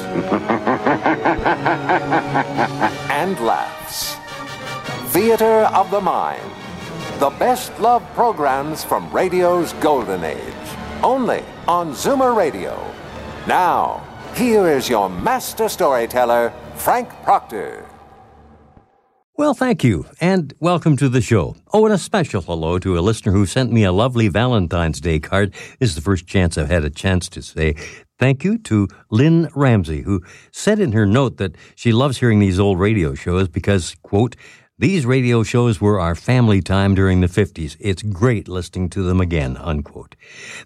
and laughs. Theater of the Mind. The best love programs from radio's golden age. Only on Zoomer Radio. Now, here is your master storyteller, Frank Proctor. Well, thank you, and welcome to the show. Oh, and a special hello to a listener who sent me a lovely Valentine's Day card. This is the first chance I've had a chance to say thank you to Lynn Ramsey, who said in her note that she loves hearing these old radio shows because, quote, these radio shows were our family time during the 50s. It's great listening to them again, unquote.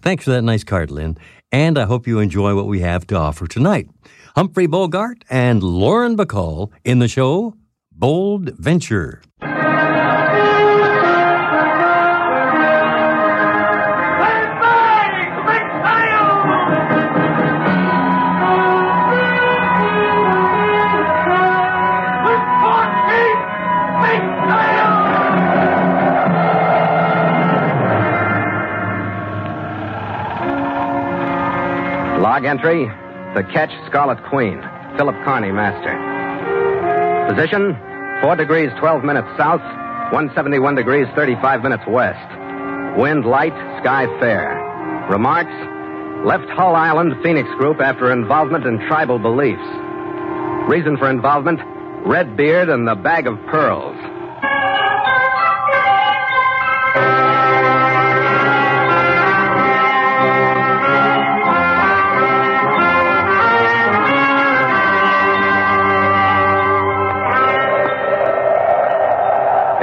Thanks for that nice card, Lynn, and I hope you enjoy what we have to offer tonight. Humphrey Bogart and Lauren Bacall in the show Bold Venture. Log entry The Ketch Scarlet Queen, Philip Carney, Master. Position 4 degrees 12 minutes south, 171 degrees 35 minutes west. Wind light, sky fair. Remarks Left Hull Island Phoenix Group after involvement in tribal beliefs. Reason for involvement Red Beard and the Bag of Pearls.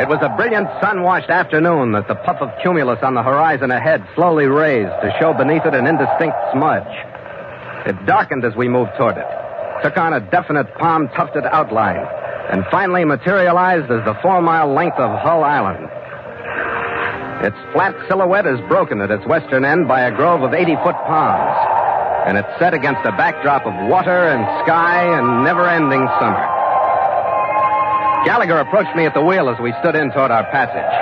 It was a brilliant sun-washed afternoon that the puff of cumulus on the horizon ahead slowly raised to show beneath it an indistinct smudge. It darkened as we moved toward it, took on a definite palm-tufted outline, and finally materialized as the four-mile length of Hull Island. Its flat silhouette is broken at its western end by a grove of 80-foot palms, and it's set against a backdrop of water and sky and never-ending summer. Gallagher approached me at the wheel as we stood in toward our passage.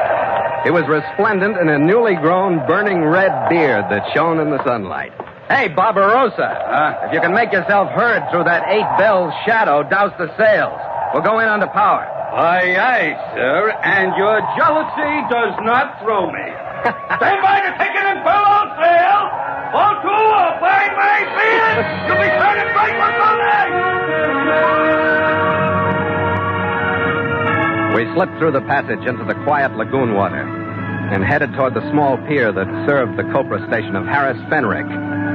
He was resplendent in a newly grown, burning red beard that shone in the sunlight. Hey, Barbarossa, uh, if you can make yourself heard through that eight bells shadow, douse the sails. We'll go in under power. Aye, aye, sir, and your jealousy does not throw me. Stand by to take it and fill all sail. All two will find my beard. You'll be turning back for We slipped through the passage into the quiet lagoon water and headed toward the small pier that served the Copra station of Harris Fenrick,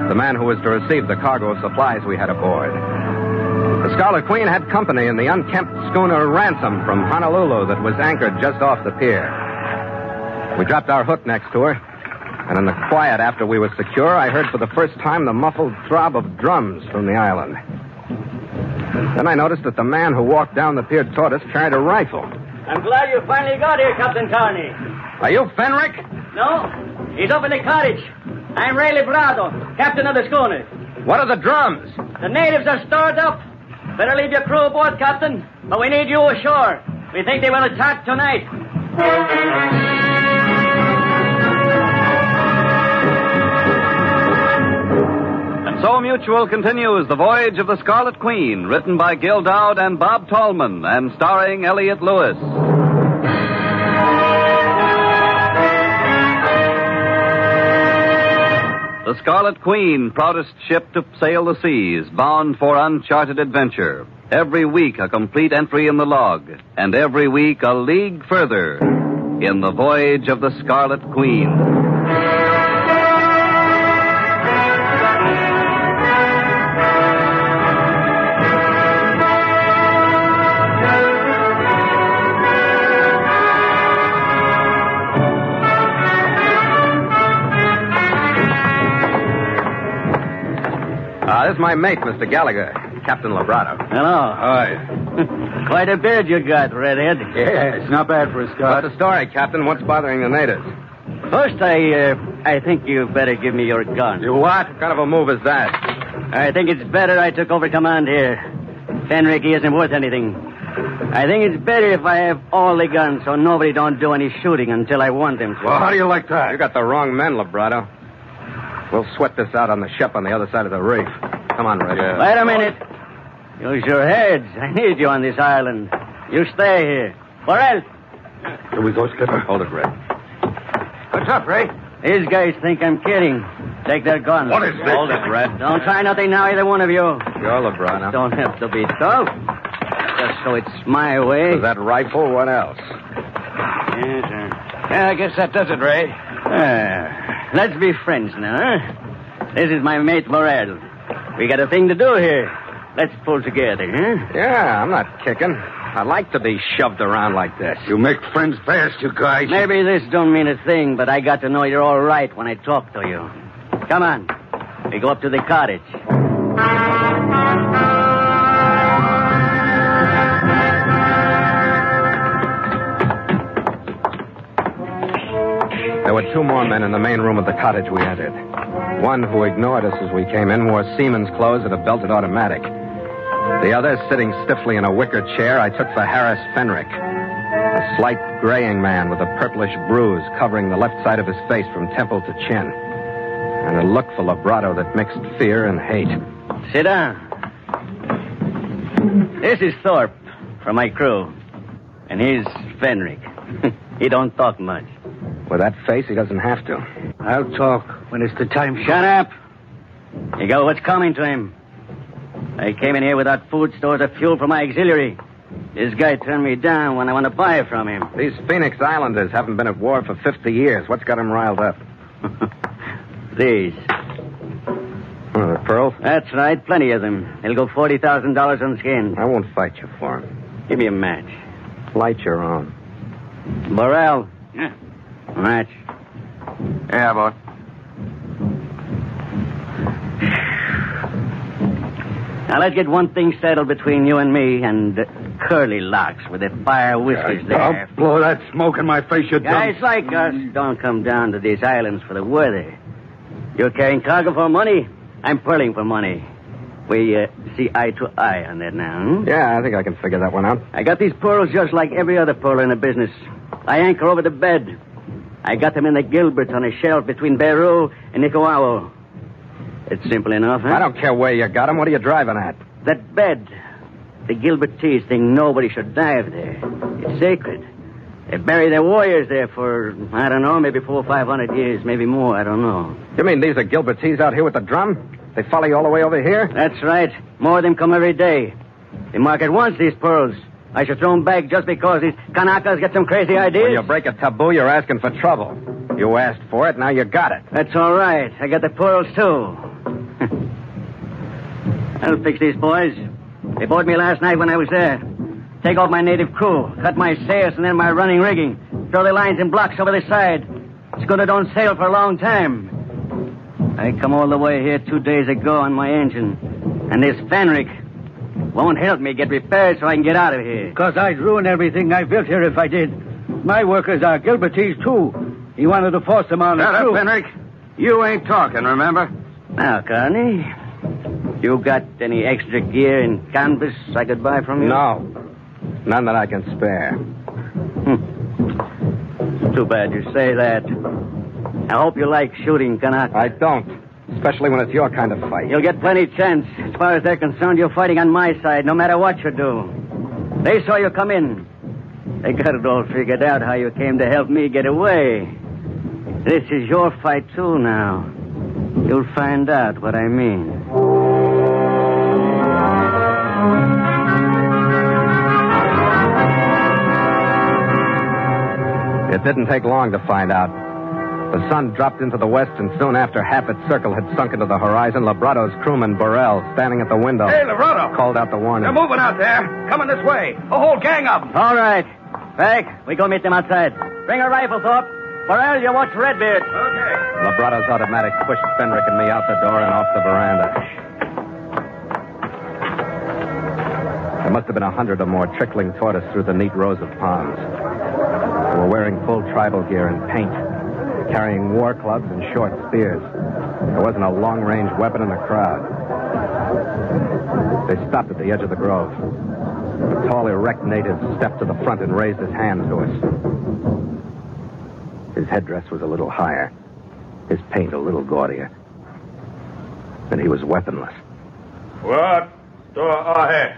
the man who was to receive the cargo of supplies we had aboard. The Scarlet Queen had company in the unkempt schooner Ransom from Honolulu that was anchored just off the pier. We dropped our hook next to her, and in the quiet after we were secure, I heard for the first time the muffled throb of drums from the island. Then I noticed that the man who walked down the pier toward us carried a rifle. I'm glad you finally got here, Captain Carney. Are you Fenrick? No, he's up in the cottage. I'm Ray Librado, captain of the schooner. What are the drums? The natives are stored up. Better leave your crew aboard, Captain. But we need you ashore. We think they will attack tonight. So Mutual continues The Voyage of the Scarlet Queen, written by Gil Doud and Bob Tallman, and starring Elliott Lewis. The Scarlet Queen, proudest ship to sail the seas, bound for uncharted adventure. Every week a complete entry in the log, and every week a league further in the voyage of the Scarlet Queen. This my mate, Mr. Gallagher. Captain Labrato. Hello. Hi. Quite a beard you got, redhead. Yeah, it's not bad for a What's Scot. the story, Captain? What's bothering the natives? First, I, uh, I think you better give me your gun. You what? What kind of a move is that? I think it's better I took over command here. Fenric, he isn't worth anything. I think it's better if I have all the guns so nobody don't do any shooting until I want them to. Well, how do you like that? You got the wrong men, Labrato. We'll sweat this out on the ship on the other side of the reef. Come on, Red. Wait a minute. Use your heads. I need you on this island. You stay here. Burrell, Here we go, Skipper. Hold it, Red. What's up, Ray? these guys think I'm kidding. Take their guns. What is this? Hold it, Red. Don't try nothing now, either one of you. You're Labrato. Don't have to be tough. Just so it's my way. Is that rifle? What else? Yes, sir. Yeah, I guess that does it, Ray. Ah, let's be friends now, huh? This is my mate Morel. We got a thing to do here. Let's pull together, huh? Yeah, I'm not kicking. I like to be shoved around like this. You make friends fast, you guys. Maybe this don't mean a thing, but I got to know you're all right when I talk to you. Come on. We go up to the cottage. There were two more men in the main room of the cottage we entered. One who ignored us as we came in wore seaman's clothes and a belted automatic. The other, sitting stiffly in a wicker chair, I took for Harris Fenrick. A slight graying man with a purplish bruise covering the left side of his face from temple to chin. And a look for Labrato that mixed fear and hate. Sit down. This is Thorpe from my crew. And he's Fenric. he don't talk much. With that face, he doesn't have to. I'll talk when it's the time. Shut up. You got what's coming to him. I came in here without food stores or fuel for my auxiliary. This guy turned me down when I want to buy from him. These Phoenix Islanders haven't been at war for 50 years. What's got them riled up? These. Oh, the pearls? That's right, plenty of them. They'll go $40,000 on skins. I won't fight you for them. Give me a match. Light your own. Burrell. Yeah. Match. Yeah, boy. Now let's get one thing settled between you and me and uh, Curly Locks with the fire whiskers there. Don't blow that smoke in my face, you Guys dumb... like us don't come down to these islands for the weather. You're carrying cargo for money. I'm pearling for money. We uh, see eye to eye on that now. hmm? Yeah, I think I can figure that one out. I got these pearls just like every other pearl in the business. I anchor over the bed. I got them in the Gilbert on a shelf between Beru and Nikunau. It's simple enough, huh? I don't care where you got them. What are you driving at? That bed. The Gilbertese think nobody should dive there. It's sacred. They bury their warriors there for, I don't know, maybe four or five hundred years, maybe more, I don't know. You mean these are Gilbertese out here with the drum? They follow you all the way over here? That's right. More of them come every day. The market wants these pearls. I should throw him back just because these Kanakas get some crazy ideas. When you break a taboo, you're asking for trouble. You asked for it, now you got it. That's all right. I got the pearls, too. I'll fix these boys. They bought me last night when I was there. Take off my native crew, cut my sails and then my running rigging, throw the lines and blocks over the side. It's gonna don't sail for a long time. I come all the way here two days ago on my engine, and this Fenric won't help me get repaired so I can get out of here. Because I'd ruin everything I built here if I did. My workers are Gilbertese, too. He wanted to force them on Shut the up, crew. Henrik. You ain't talking, remember? Now, Carney, you got any extra gear and canvas I could buy from you? No. None that I can spare. Hmm. Too bad you say that. I hope you like shooting Kanaka. I don't. Especially when it's your kind of fight. You'll get plenty of chance. As far as they're concerned, you're fighting on my side, no matter what you do. They saw you come in. They got it all figured out how you came to help me get away. This is your fight, too, now. You'll find out what I mean. It didn't take long to find out. The sun dropped into the west, and soon after half its circle had sunk into the horizon, Labrato's crewman, Burrell, standing at the window, Hey, Labrato. called out the warning. They're moving out there. Coming this way. A whole gang of them. All right. Frank, we go meet them outside. Bring a rifle, Thorpe. Burrell, you watch Redbeard. Okay. Labrato's automatic pushed Fenric and me out the door and off the veranda. There must have been a hundred or more trickling toward us through the neat rows of palms. They were wearing full tribal gear and paint, carrying war clubs and short spears. There wasn't a long range weapon in the crowd. They stopped at the edge of the grove. A tall, erect native stepped to the front and raised his hand to us. His headdress was a little higher, his paint a little gaudier. And he was weaponless. What? To ahe.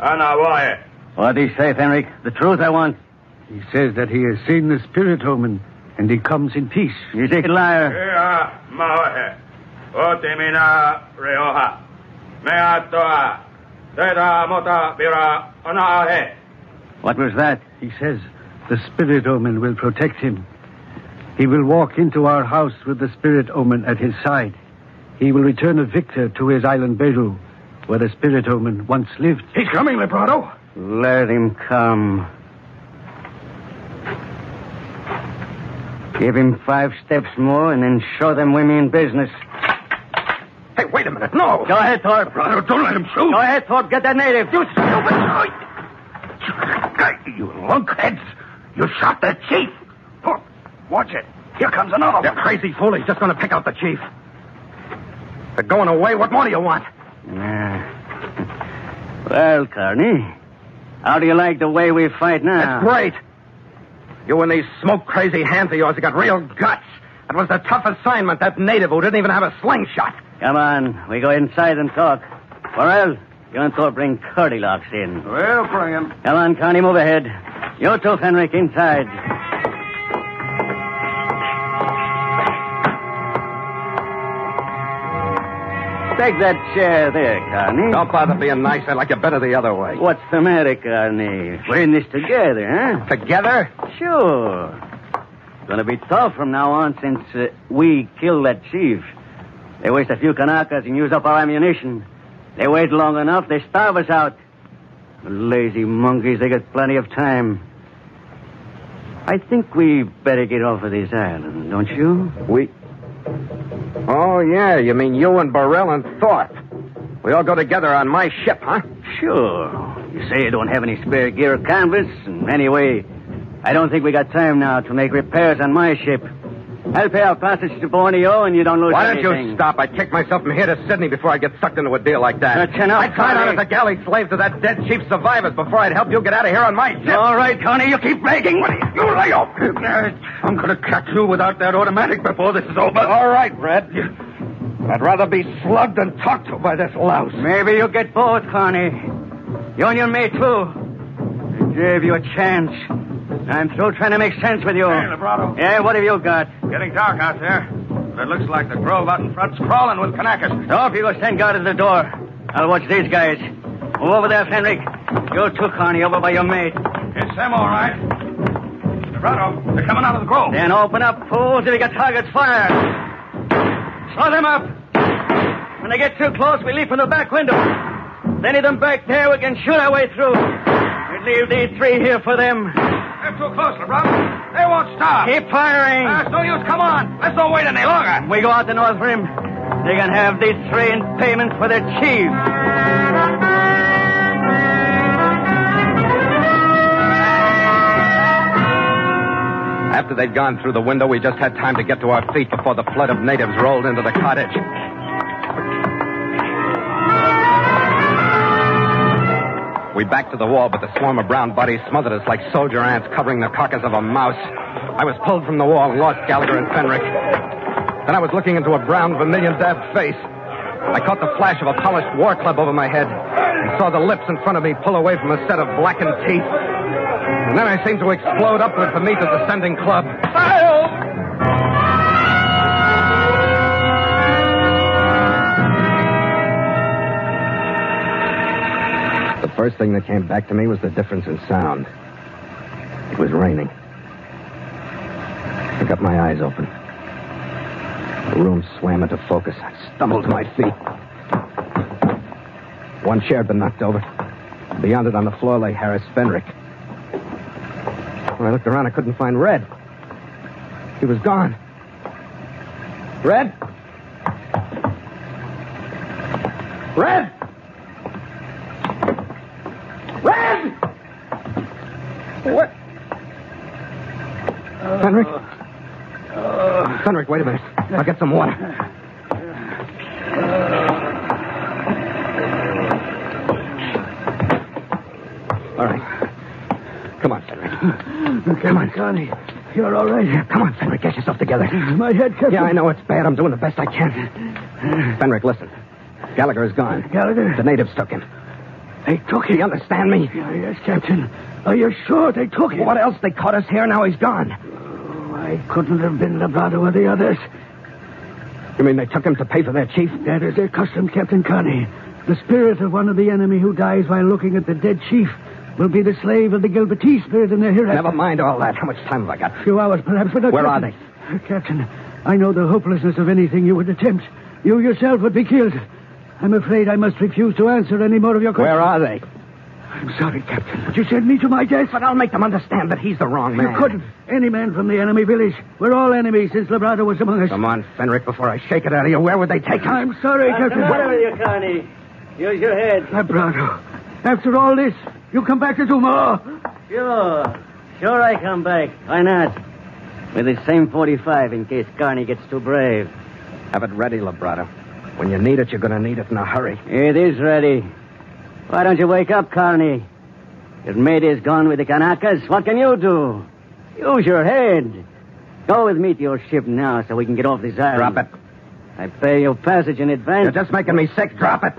Anawahe. What do you say, Fenric? The truth I want. He says that he has seen the spirit omen and he comes in peace. He's a liar. Ea. Otimina reoha. Mea toa. Mota bira anahe. What was that? He says the spirit omen will protect him. He will walk into our house with the spirit omen at his side. He will return a victor to his island Beru, where the spirit omen once lived. He's coming, Lebrado. Let him come. Give him five steps more and then show them we mean business. Hey, wait a minute. No. Go ahead, Thorpe. Don't let him shoot. Go ahead, Thorpe. Get that native. You stupid. You lunkheads. You shot the chief. Look, watch it. Here comes another That crazy fool, he's just going to pick out the chief. They're going away. What more do you want? Well, Carney, how do you like the way we fight now? That's great. You and these smoke crazy hands of yours have got real guts. That was the tough assignment. That native who didn't even have a slingshot. Come on, we go inside and talk. Morel, you and Thorpe bring Locks in. We'll bring him. Come on, Connie, move ahead. You too, Fenric, inside. Take that chair there, Carney. Don't bother being nice. I like you better the other way. What's the matter, Carney? We're in this together, huh? Together? Sure. Gonna be tough from now on since uh, we killed that chief. They waste a few Kanakas and use up our ammunition. They wait long enough, they starve us out. The lazy monkeys, they got plenty of time. I think we better get off of this island, don't you? We. Oh, yeah. You mean you and Burrell and Thorpe? We all go together on my ship, huh? Sure. You say you don't have any spare gear or canvas, and anyway, I don't think we got time now to make repairs on my ship. I'll pay our passage to Borneo, and you don't lose Why don't anything. you stop? I'd kick myself from here to Sydney before I get sucked into a deal like that. Up, I'd sign on as a galley slave to that dead chief's survivors before I'd help you get out of here on my ship. All right, Connie, you keep begging. What you, you lay off. I'm going to catch you without that automatic before this is over. All right, Red. I'd rather be slugged than talked to by this louse. Maybe you'll get both, Connie. You and your mate, too. I gave you a chance. I'm through trying to make sense with you. Hey, Lebrado. Yeah, what have you got? Getting dark out there. But it looks like the grove out in front's crawling with Kanakas. Stop, you go stand guard at the door. I'll watch these guys. Move over there, Fenric. You too, Connie, over by your mate. It's them, all right. Lebrado, they're coming out of the grove. Then open up, fools, if you got targets fired. Slow them up. When they get too close, we leap from the back window. If any of them back there, we can shoot our way through. We leave these three here for them. They're too close, Lebrado. They won't stop. Keep firing. Uh, it's no use. Come on. Let's not wait any longer. We go out to the North Rim. They can have these three in payment for their chief. After they'd gone through the window, we just had time to get to our feet before the flood of natives rolled into the cottage. We backed to the wall, but the swarm of brown bodies smothered us like soldier ants covering the carcass of a mouse. I was pulled from the wall and lost Gallagher and Fenric. Then I was looking into a brown vermilion dabbed face. I caught the flash of a polished war club over my head and saw the lips in front of me pull away from a set of blackened teeth. And then I seemed to explode upward to meet the descending club. The first thing that came back to me was the difference in sound. It was raining. I got my eyes open. The room swam into focus. I stumbled to my feet. One chair had been knocked over. Beyond it on the floor lay Harris Fenric. When I looked around, I couldn't find Red. He was gone. Red? What? Fenric? Fenric, wait a minute. I'll get some water. All right. Come on, Fenric. Come on. Connie, you're all right. Come on, Fenric. Get yourself together. My head, Captain. Yeah, I know it's bad. I'm doing the best I can. Fenric, listen. Gallagher is gone. Gallagher? The natives took him. They took Do him. you understand me? Yeah, yes, Captain. Are you sure they took him? What else? They caught us here. Now he's gone. I couldn't have been Labrado or the others. You mean they took him to pay for their chief? That is their custom, Captain Connie. The spirit of one of the enemy who dies while looking at the dead chief will be the slave of the Gilbertese spirit in their hereafter. Never mind all that. How much time have I got? A few hours, perhaps, but Where are they? Captain, I know the hopelessness of anything you would attempt. You yourself would be killed. I'm afraid I must refuse to answer any more of your questions. Where are they? I'm sorry, Captain, but you sent me to my death. But I'll make them understand that he's the wrong man. You couldn't. Any man from the enemy village. We're all enemies since Labrado was among us. Come on, Fenric, before I shake it out of you. Where would they take him? I'm sorry, What's the Captain. matter with you, Connie? Use your head. Labrado, after all this, you come back to Zuma. Sure. Sure I come back. Why not? With the same 45 in case Carney gets too brave. Have it ready, Labrado. When you need it, you're going to need it in a hurry. It is ready. Why don't you wake up, Carney? Your mate is gone with the Kanakas. What can you do? Use your head. Go with me to your ship now so we can get off this island. Drop it. I pay you passage in advance. You're just making me sick. Drop it.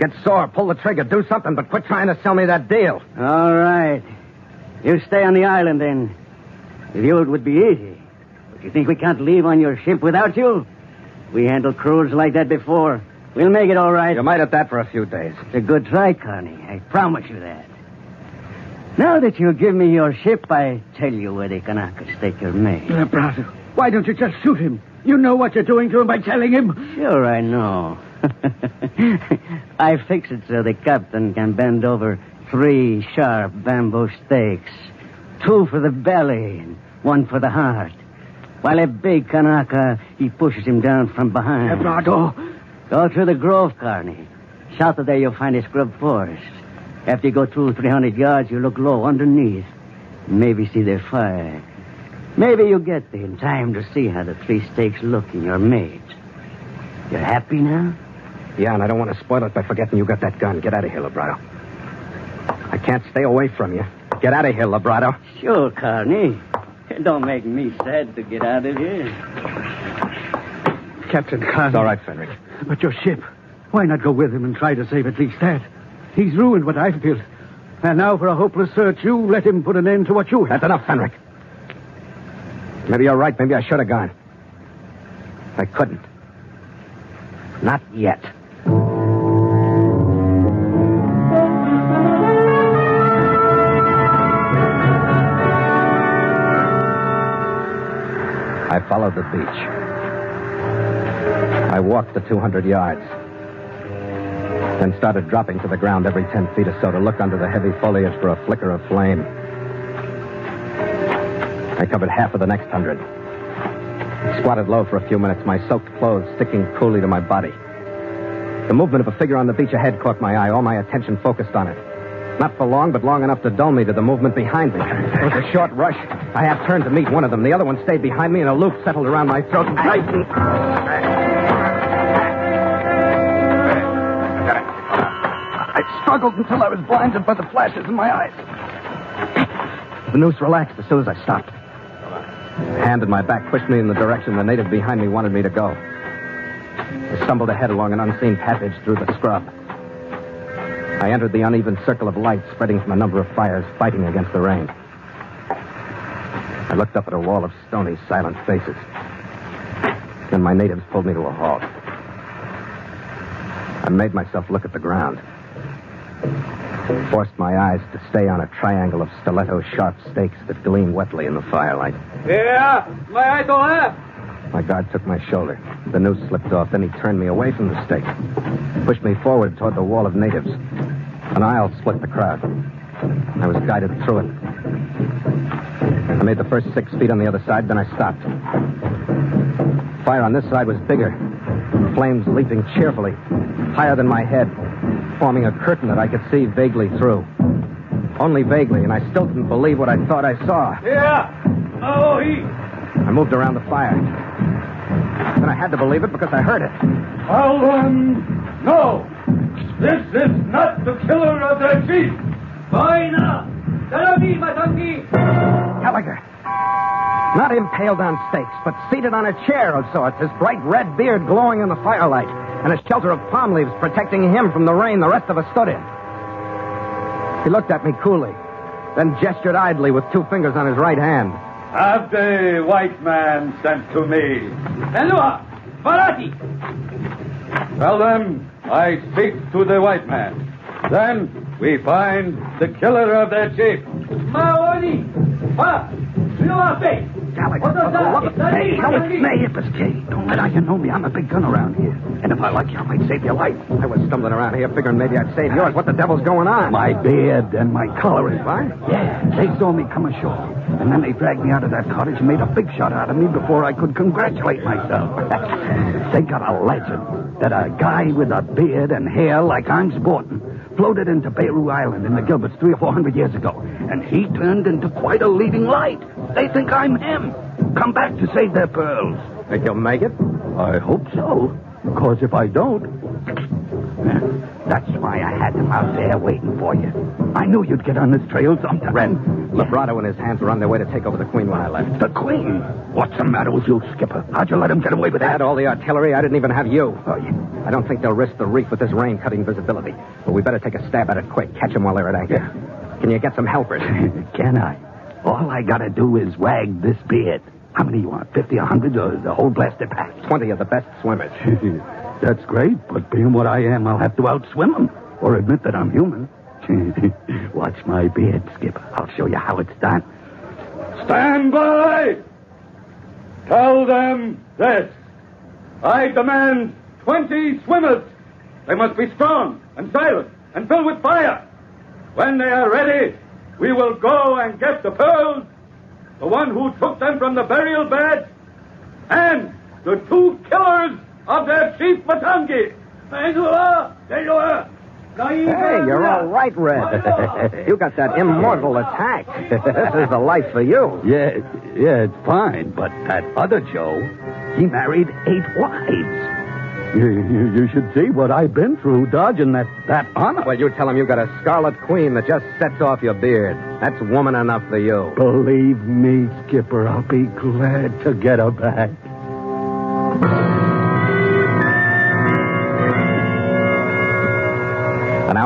Get sore. Pull the trigger. Do something, but quit trying to sell me that deal. All right. You stay on the island then. With you, it would be easy. But you think we can't leave on your ship without you? We handled crews like that before. We'll make it all right. You might at that for a few days. It's a good try, Connie. I promise you that. Now that you give me your ship, I tell you where the Kanakas take your mate. Labrado, uh, why don't you just shoot him? You know what you're doing to him by telling him. Sure, I know. I fix it so the captain can bend over three sharp bamboo stakes. Two for the belly and one for the heart. While a big Kanaka, he pushes him down from behind. Labrado, Go through the grove, Carney. South of there, you'll find a scrub forest. After you go two, three hundred yards, you look low underneath. Maybe see their fire. Maybe you'll get there in time to see how the three stakes look in your mate. You're happy now? Yeah, and I don't want to spoil it by forgetting you got that gun. Get out of here, Labrado. I can't stay away from you. Get out of here, Labrado. Sure, Carney. It don't make me sad to get out of here. Captain Connie. It's all right, Fenric. But your ship. Why not go with him and try to save at least that? He's ruined what I've built. And now, for a hopeless search, you let him put an end to what you have. That's enough, Fenric. Maybe you're right. Maybe I should have gone. I couldn't. Not yet. I followed the beach. Walked the 200 yards. Then started dropping to the ground every 10 feet or so to look under the heavy foliage for a flicker of flame. I covered half of the next hundred. Squatted low for a few minutes, my soaked clothes sticking coolly to my body. The movement of a figure on the beach ahead caught my eye, all my attention focused on it. Not for long, but long enough to dull me to the movement behind me. It was a short rush. I half turned to meet one of them. The other one stayed behind me, and a loop settled around my throat and tightened. Struggled until I was blinded by the flashes in my eyes. The noose relaxed as soon as I stopped. A hand in my back pushed me in the direction the native behind me wanted me to go. I stumbled ahead along an unseen passage through the scrub. I entered the uneven circle of light spreading from a number of fires fighting against the rain. I looked up at a wall of stony, silent faces. Then my natives pulled me to a halt. I made myself look at the ground. Forced my eyes to stay on a triangle of stiletto sharp stakes that gleamed wetly in the firelight. Yeah, my eye don't have. My guard took my shoulder. The noose slipped off. Then he turned me away from the stake. Pushed me forward toward the wall of natives. An aisle split the crowd. I was guided through it. I made the first six feet on the other side, then I stopped. Fire on this side was bigger. Flames leaping cheerfully, higher than my head, forming a curtain that I could see vaguely through. Only vaguely, and I still didn't believe what I thought I saw. Yeah. Oh, he. I moved around the fire. Then I had to believe it because I heard it. Alden, no. This is not the killer of the chief. Vaina. Matangi. Gallagher. Not impaled on stakes, but seated on a chair of sorts, his bright red beard glowing in the firelight, and a shelter of palm leaves protecting him from the rain the rest of us stood in. He looked at me coolly, then gestured idly with two fingers on his right hand. Have the white man sent to me. Elua, Varati. Tell them I speak to the white man. Then we find the killer of their chief. Maoni, Ha, Gallagher, for the love of May, no, it's May if it's Kay. Don't let on you know me. I'm a big gun around here. And if I like you, I might save your life. I was stumbling around here figuring maybe I'd save yours. What the devil's going on? My beard and my coloring. What? Yeah, they saw me come ashore. And then they dragged me out of that cottage and made a big shot out of me before I could congratulate myself. they got a legend that a guy with a beard and hair like I'm sporting floated into Beru Island in the Gilberts three or four hundred years ago. And he turned into quite a leading light. They think I'm him. Come back to save their pearls. Think you'll make it? I hope so. Because if I don't, that's why I had them out there waiting for you. I knew you'd get on this trail sometime. Red, Labrato and his hands were on their way to take over the Queen when I left. The Queen? What's the matter with you, Skipper? How'd you let him get away with I that? had all the artillery. I didn't even have you. Oh, you... I don't think they'll risk the reef with this rain cutting visibility. But we better take a stab at it quick. Catch them while they're at anchor. Can you get some helpers? Can I? All I gotta do is wag this beard. How many you want? Fifty, a hundred, or the whole blasted pack? Twenty of the best swimmers. That's great, but being what I am, I'll have to outswim them. Or admit that I'm human. Watch my beard, Skipper. I'll show you how it's done. Stand by! Tell them this. I demand 20 swimmers. They must be strong and silent and filled with fire. When they are ready, we will go and get the pearls, the one who took them from the burial bed, and the two killers of their chief Matangi. Hey, you're all right, Red. you got that immortal attack. this is the life for you. Yeah, yeah, it's fine, but that other Joe, he married eight wives. You, you, you should see what I've been through dodging that, that honor. Well, you tell him you got a scarlet queen that just sets off your beard. That's woman enough for you. Believe me, Skipper, I'll be glad to get her back.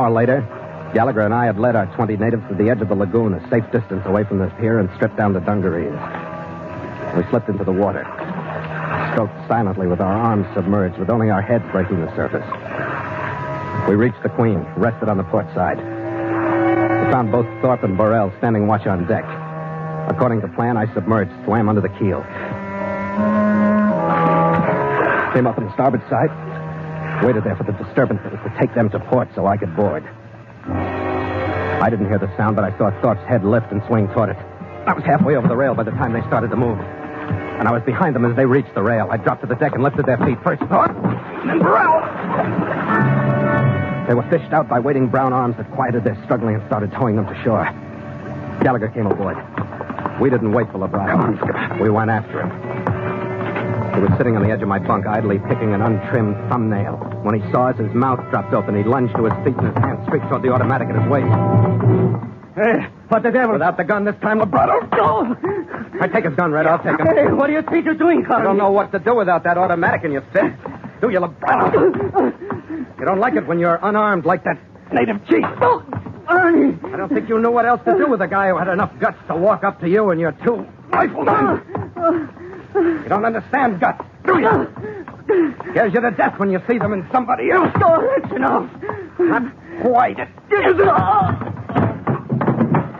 Hour later, Gallagher and I had led our 20 natives to the edge of the lagoon, a safe distance away from the pier, and stripped down to dungarees. We slipped into the water, stroked silently with our arms submerged, with only our heads breaking the surface. We reached the Queen, rested on the port side. We found both Thorpe and Burrell standing watch on deck. According to plan, I submerged, swam under the keel. Came up on the starboard side, waited there for the disturbance that was to take them to port so I could board. I didn't hear the sound, but I saw Thorpe's head lift and swing toward it. I was halfway over the rail by the time they started to move. And I was behind them as they reached the rail. I dropped to the deck and lifted their feet. First Thorpe, then Burrell. They were fished out by waiting brown arms that quieted their struggling and started towing them to shore. Gallagher came aboard. We didn't wait for Labrato. We went after him. He was sitting on the edge of my bunk, idly picking an untrimmed thumbnail. When he saw us, his mouth dropped open. He lunged to his feet, and his hand streaked toward the automatic at his waist. Hey, what the devil? Without the gun this time, Labrato. Oh, no! I take his gun, Red. I'll take him. Hey, what do you think you're doing, I don't know what to do without that automatic in your fist. Do you, Labrato? You don't like it when you're unarmed like that native chief. Oh, Ernie! I don't think you knew what else to do with a guy who had enough guts to walk up to you and your two riflemen. Ah. You don't understand guts, do you? Ah. Scares you to death when you see them in somebody else. Oh, that's enough. Not quite. It is.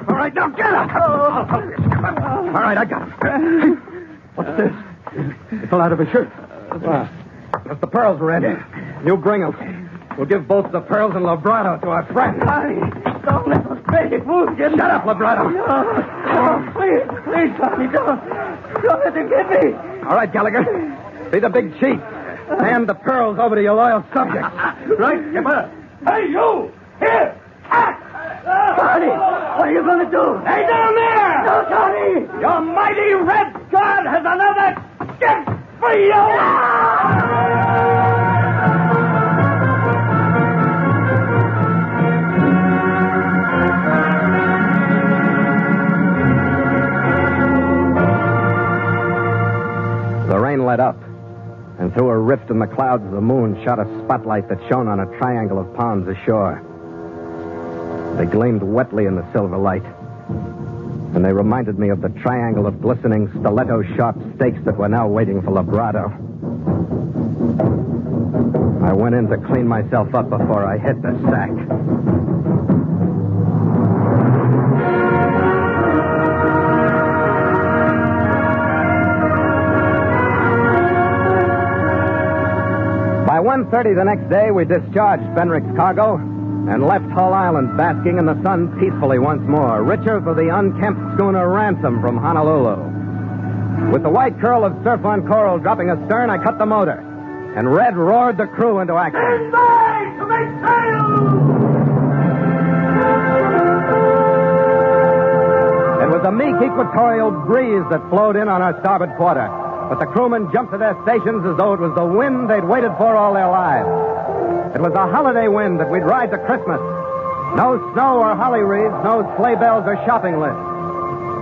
All right, now get up. I'll help you. All right, I got him. What's this? He fell out of his shirt. That's the pearls, Red. You bring them. We'll give both the pearls and Labrato to our friend. Don't let us crazy fools get Shut up, Labrato. No, oh, please, please, Tommy, don't. Don't let them get me. All right, Gallagher. Be the big chief. Hand the pearls over to your loyal subjects. Right, Skipper. Hey, you! Here! Barney, What are you going to do? Hey, down there! No! Your mighty Red God has another gift for you! The rain let up, and through a rift in the clouds, the moon shot a spotlight that shone on a triangle of palms ashore. They gleamed wetly in the silver light, and they reminded me of the triangle of glistening, stiletto sharp stakes that were now waiting for Labrado. I went in to clean myself up before I hit the sack. 1.30 the next day, we discharged Fenrick's cargo and left Hull Island basking in the sun peacefully once more, richer for the unkempt schooner Ransom from Honolulu. With the white curl of surf on coral dropping astern, I cut the motor, and Red roared the crew into action. To make sail! It was a meek equatorial breeze that flowed in on our starboard quarter. But the crewmen jumped to their stations as though it was the wind they'd waited for all their lives. It was a holiday wind that we'd ride to Christmas. No snow or holly wreaths, no sleigh bells or shopping lists.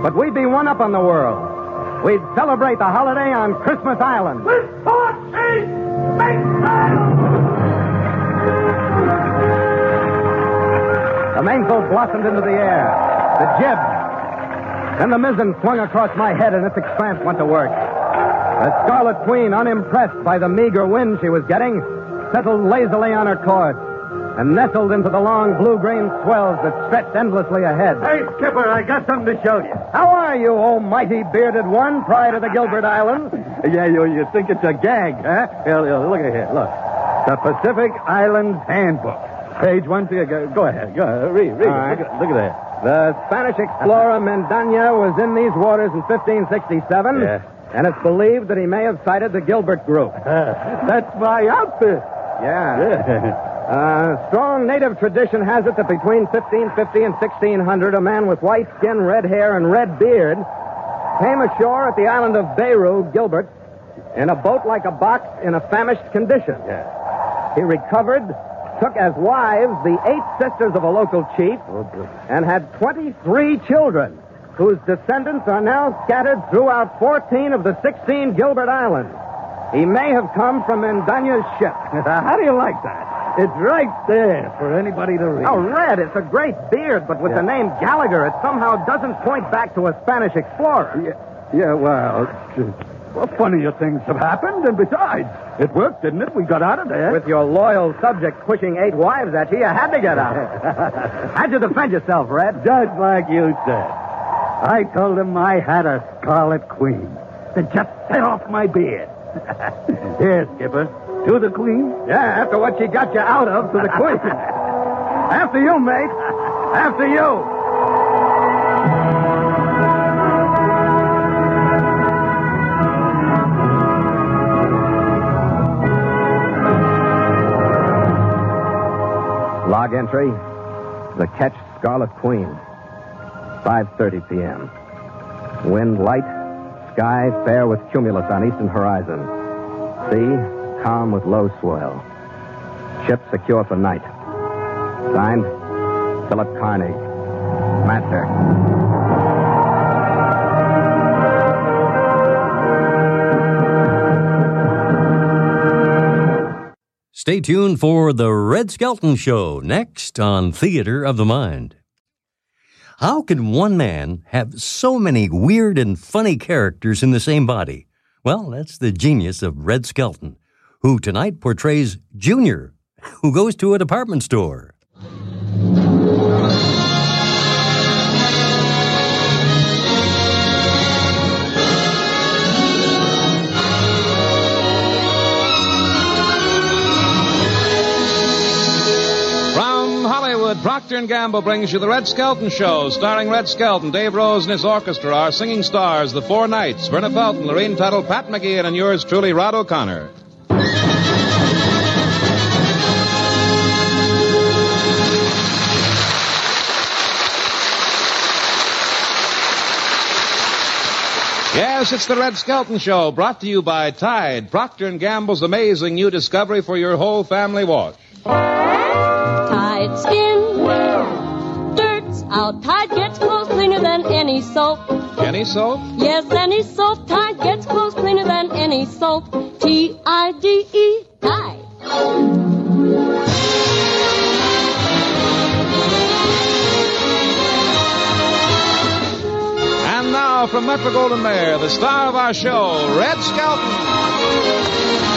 But we'd be one up on the world. We'd celebrate the holiday on Christmas Island. With port sheet, make! The mainsail blossomed into the air. The jib. Then the mizzen swung across my head and its expanse went to work. The Scarlet Queen, unimpressed by the meager wind she was getting, settled lazily on her course and nestled into the long blue-green swells that stretched endlessly ahead. Hey, Skipper, I got something to show you. How are you, oh mighty bearded one, pride of the Gilbert Islands? Yeah, you, you think it's a gag, huh? Here, here, look at here. Look. The Pacific Islands Handbook. Page one. Go, go ahead. Go ahead. Read, read. Right. Look, at- look at that. The Spanish explorer Mendaña was in these waters in 1567. Yeah. And it's believed that he may have sighted the Gilbert group. That's my outfit. Yeah. Yeah. Uh, strong native tradition has it that between 1550 and 1600, a man with white skin, red hair, and red beard came ashore at the island of Beru, Gilbert, in a boat like a box in a famished condition. Yeah. He recovered, took as wives the eight sisters of a local chief, and had 23 children, whose descendants are now scattered throughout 14 of the 16 Gilbert Islands. He may have come from Mendaña's ship. How do you like that? It's right there for anybody to read. Oh, Red, it's a great beard, but with Yeah. the name Gallagher, it somehow doesn't point back to a Spanish explorer. Yeah, yeah well, well, funnier things have happened, and besides, it worked, didn't it? We got out of there. With your loyal subjects pushing eight wives at you, you had to get out. How'd you defend yourself, Red? Just like you said. I told him I had a Scarlet Queen that just set off my beard. Here, Skipper, to the Queen. Yeah, after what she got you out of to the Queen. After you, mate. After you. Log entry. The Ketch Scarlet Queen. 5.30 p.m. Wind light. Sky fair with cumulus on eastern horizon. Sea calm with low swell. Ship secure for night. Signed, Philip Carney. Master. Stay tuned for The Red Skelton Show next on Theater of the Mind. How can one man have so many weird and funny characters in the same body? Well, that's the genius of Red Skelton, who tonight portrays Junior, who goes to a department store. Procter & Gamble brings you the Red Skelton Show, starring Red Skelton, Dave Rose and his orchestra, our singing stars, the Four Knights, Verna Felton, Lurene Tuttle, Pat McGee, and yours truly, Rod O'Connor. Yes, it's the Red Skelton Show, brought to you by Tide, Procter & Gamble's amazing new discovery for your whole family wash out. Tide gets clothes cleaner than any soap. Any soap? Yes, any soap. Tide gets clothes cleaner than any soap. T-I-D-E, Tide. And now from Metro Goldwyn Mayer, the star of our show, Red Skelton.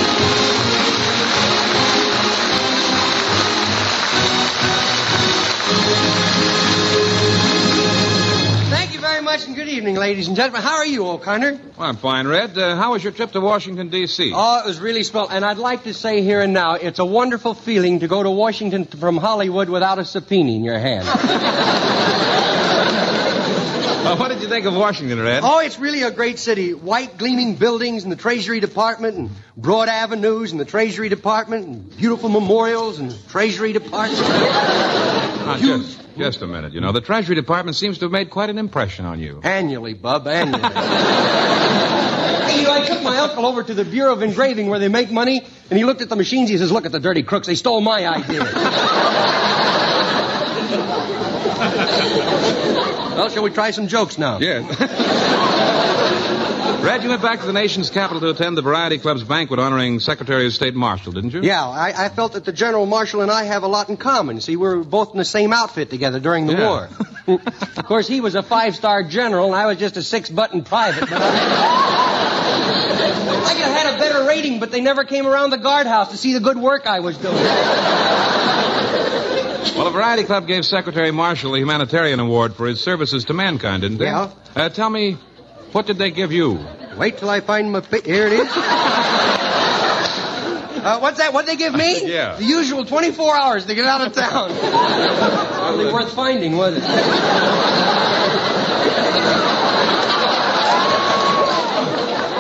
Much, and good evening, ladies and gentlemen. How are you, O'Connor? Well, I'm fine, Red. Uh, how was your trip to Washington, D.C.? Oh, it was really swell. And I'd like to say here and now, it's a wonderful feeling to go to Washington from Hollywood without a subpoena in your hand. Uh, what did you think of Washington, Red? oh, it's really a great city. White gleaming buildings and the Treasury Department and broad avenues and the Treasury Department and beautiful memorials and the Treasury Department. Now, just, a minute. You know, the Treasury Department seems to have made quite an impression on you. Annually, Bub, annually. you know, I took my uncle over to the Bureau of Engraving where they make money, and he looked at the machines. He says, Look at the dirty crooks. They stole my idea. well, shall we try some jokes now? Yes. Red, you went back to the nation's capital to attend the Variety Club's banquet honoring Secretary of State Marshall, didn't you? Yeah, I, I felt that the General Marshall and I have a lot in common. See, we were both in the same outfit together during the Yeah. war. of course, he was a five-star general, and I was just a six-button private. But I... I could have had a better rating, but they never came around the guardhouse to see the good work I was doing. Well, the Variety Club gave Secretary Marshall the Humanitarian Award for his services to mankind, didn't they? Yeah. Uh, tell me, what did they give you? Wait till I find my. Pi- Here it is. Uh, what's that? What did they give me? Yeah. The usual 24 hours to get out of town. Hardly worth finding, was it?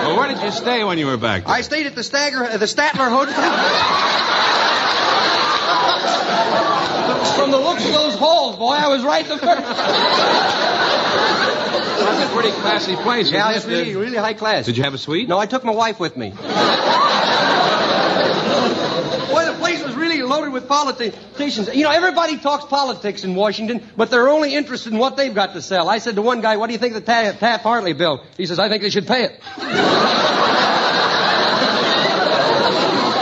Well, where did you stay when you were back there? I stayed at the Stagger, uh, the Statler Hotel. From the looks of those halls, boy, I was right the first. That's a pretty classy place, Yeah, it's it? really, really high class. Did you have a suite? No, I took my wife with me. Boy, the place was really loaded with politicians. You know, everybody talks politics in Washington, but they're only interested in what they've got to sell. I said to one guy, what do you think of the Taft, Taft Hartley bill? He says, I think they should pay it.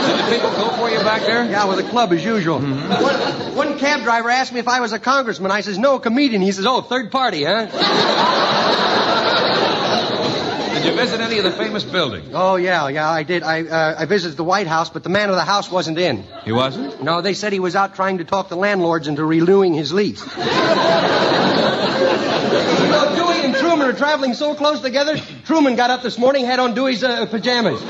Did the people go for you back there? Yeah, with a club as usual. Mm-hmm. One, one cab driver asked me if I was a congressman. I says, no, a comedian. He says, oh, third party, huh? Did you visit any of the famous buildings? Oh, yeah, yeah, I did. I, uh, I visited the White House, but the man of the house wasn't in. He wasn't? No, they said he was out trying to talk the landlords into renewing his lease. you know, Dewey and Truman are traveling so close together. Truman got up this morning, had on Dewey's uh, pajamas.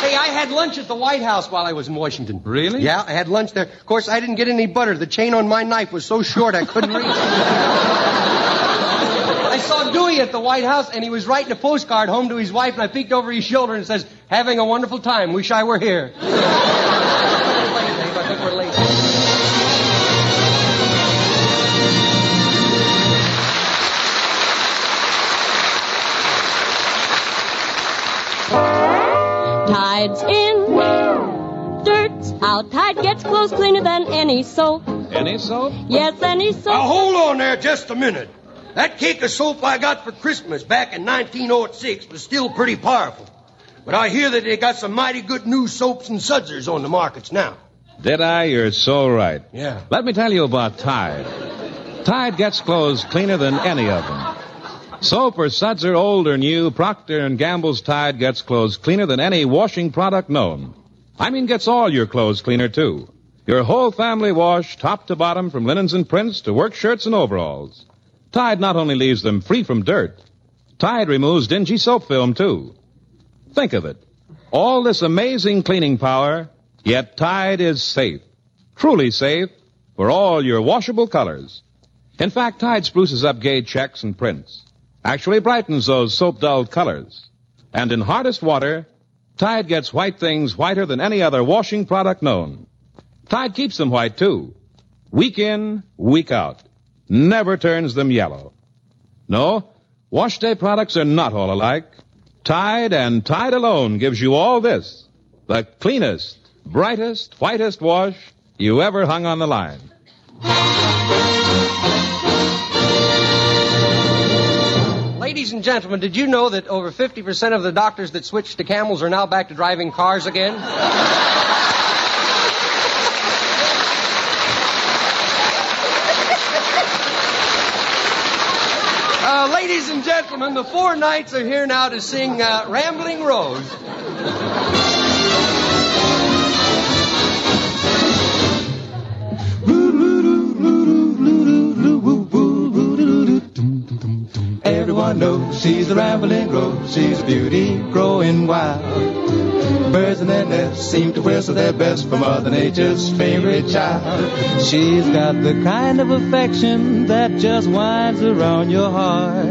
Hey, I had lunch at the White House while I was in Washington. Really? Yeah, I had lunch there. Of course, I didn't get any butter. The chain on my knife was so short I couldn't reach it. I saw Dewey at the White House, and he was writing a postcard home to his wife, and I peeked over his shoulder and says, having a wonderful time. Wish I were here. Tide's in, dirt's out. Tide gets clothes cleaner than any soap. Any soap? Yes, any soap. Now, hold on there just a minute. That cake of soap I got for Christmas back in 1906 was still pretty powerful. But I hear that they got some mighty good new soaps and sudsers on the markets now. Did I? You're so right. Yeah. Let me tell you about Tide. Tide gets clothes cleaner than any of them. Soap or suds old or new, Procter and Gamble's Tide gets clothes cleaner than any washing product known. I mean, gets all your clothes cleaner too. Your whole family wash, top to bottom, from linens and prints to work shirts and overalls. Tide not only leaves them free from dirt, Tide removes dingy soap film too. Think of it. All this amazing cleaning power, yet Tide is safe. Truly safe for all your washable colors. In fact, Tide spruces up gay checks and prints. Actually brightens those soap dulled colors. And in hardest water, Tide gets white things whiter than any other washing product known. Tide keeps them white too. week in, week out. Never turns them yellow. No, wash day products are not all alike. Tide and Tide alone gives you all this. The cleanest, brightest, whitest wash you ever hung on the line. Ladies and gentlemen, did you know that over 50% of the doctors that switched to camels are now back to driving cars again? Uh, ladies and gentlemen, the four knights are here now to sing uh, Rambling Rose. Knows she's a rambling rose. She's a beauty growing wild. Birds in their nests seem to whistle their best for Mother Nature's favorite child. She's got the kind of affection that just winds around your heart.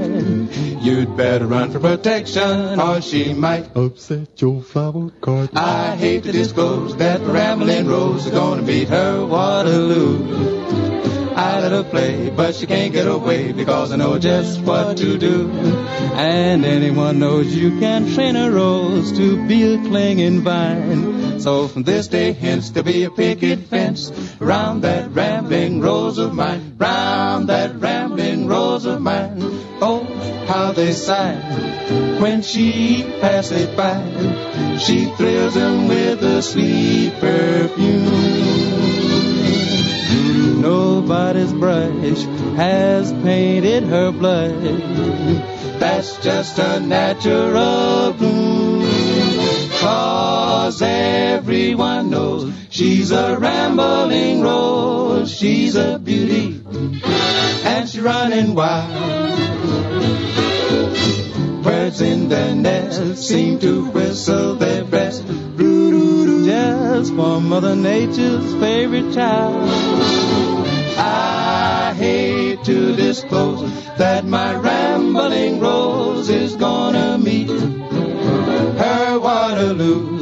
You'd better run for protection, or she might upset your flower garden. I hate to disclose that the rambling rose is gonna beat her Waterloo. I let her play, but she can't get away because I know just what to do. And anyone knows you can train a rose to be a clinging vine. So from this day hence there'll be a picket fence round that rambling rose of mine, round that rambling rose of mine. Oh, how they sigh when she passes by. She thrills them with a sweet perfume. Nobody's brush has painted her blush. That's just a natural bloom. Cause everyone knows she's a rambling rose. She's a beauty. And she's running wild. Birds in their nest seem to whistle their best. Just for Mother Nature's favorite child. To disclose that my rambling rose is gonna meet her Waterloo.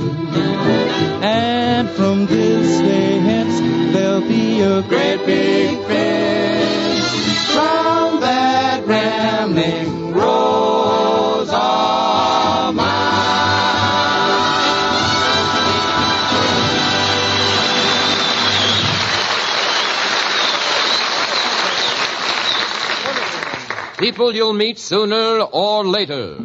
And from this day hence, there'll be a great big fence People you'll meet sooner or later.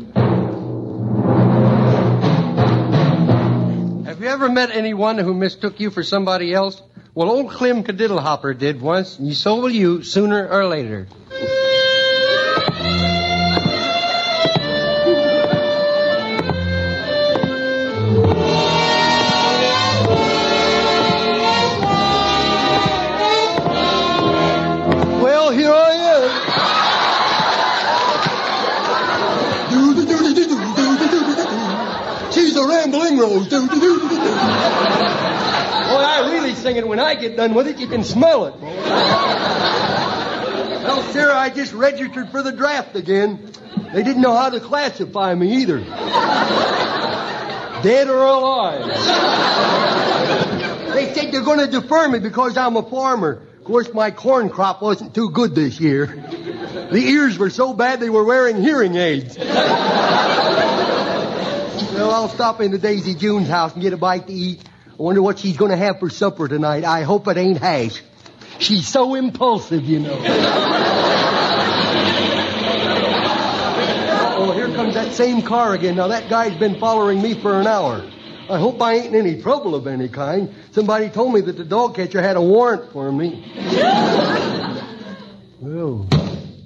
Have you ever met anyone who mistook you for somebody else? Well, old Clem Kadiddlehopper did once, and so will you sooner or later. Rambling rose. Boy, I really sing it when I get done with it. You can smell it. Well, Sarah, I just registered for the draft again. They didn't know how to classify me either. Dead or alive. They said they're going to defer me because I'm a farmer. Of course, my corn crop wasn't too good this year. The ears were so bad they were wearing hearing aids. Well, I'll stop into Daisy June's house and get a bite to eat. I wonder what she's going to have for supper tonight. I hope it ain't hash. She's so impulsive, you know. Oh, here comes that same car again. Now, that guy's been following me for an hour. I hope I ain't in any trouble of any kind. Somebody told me that the dog catcher had a warrant for me. well,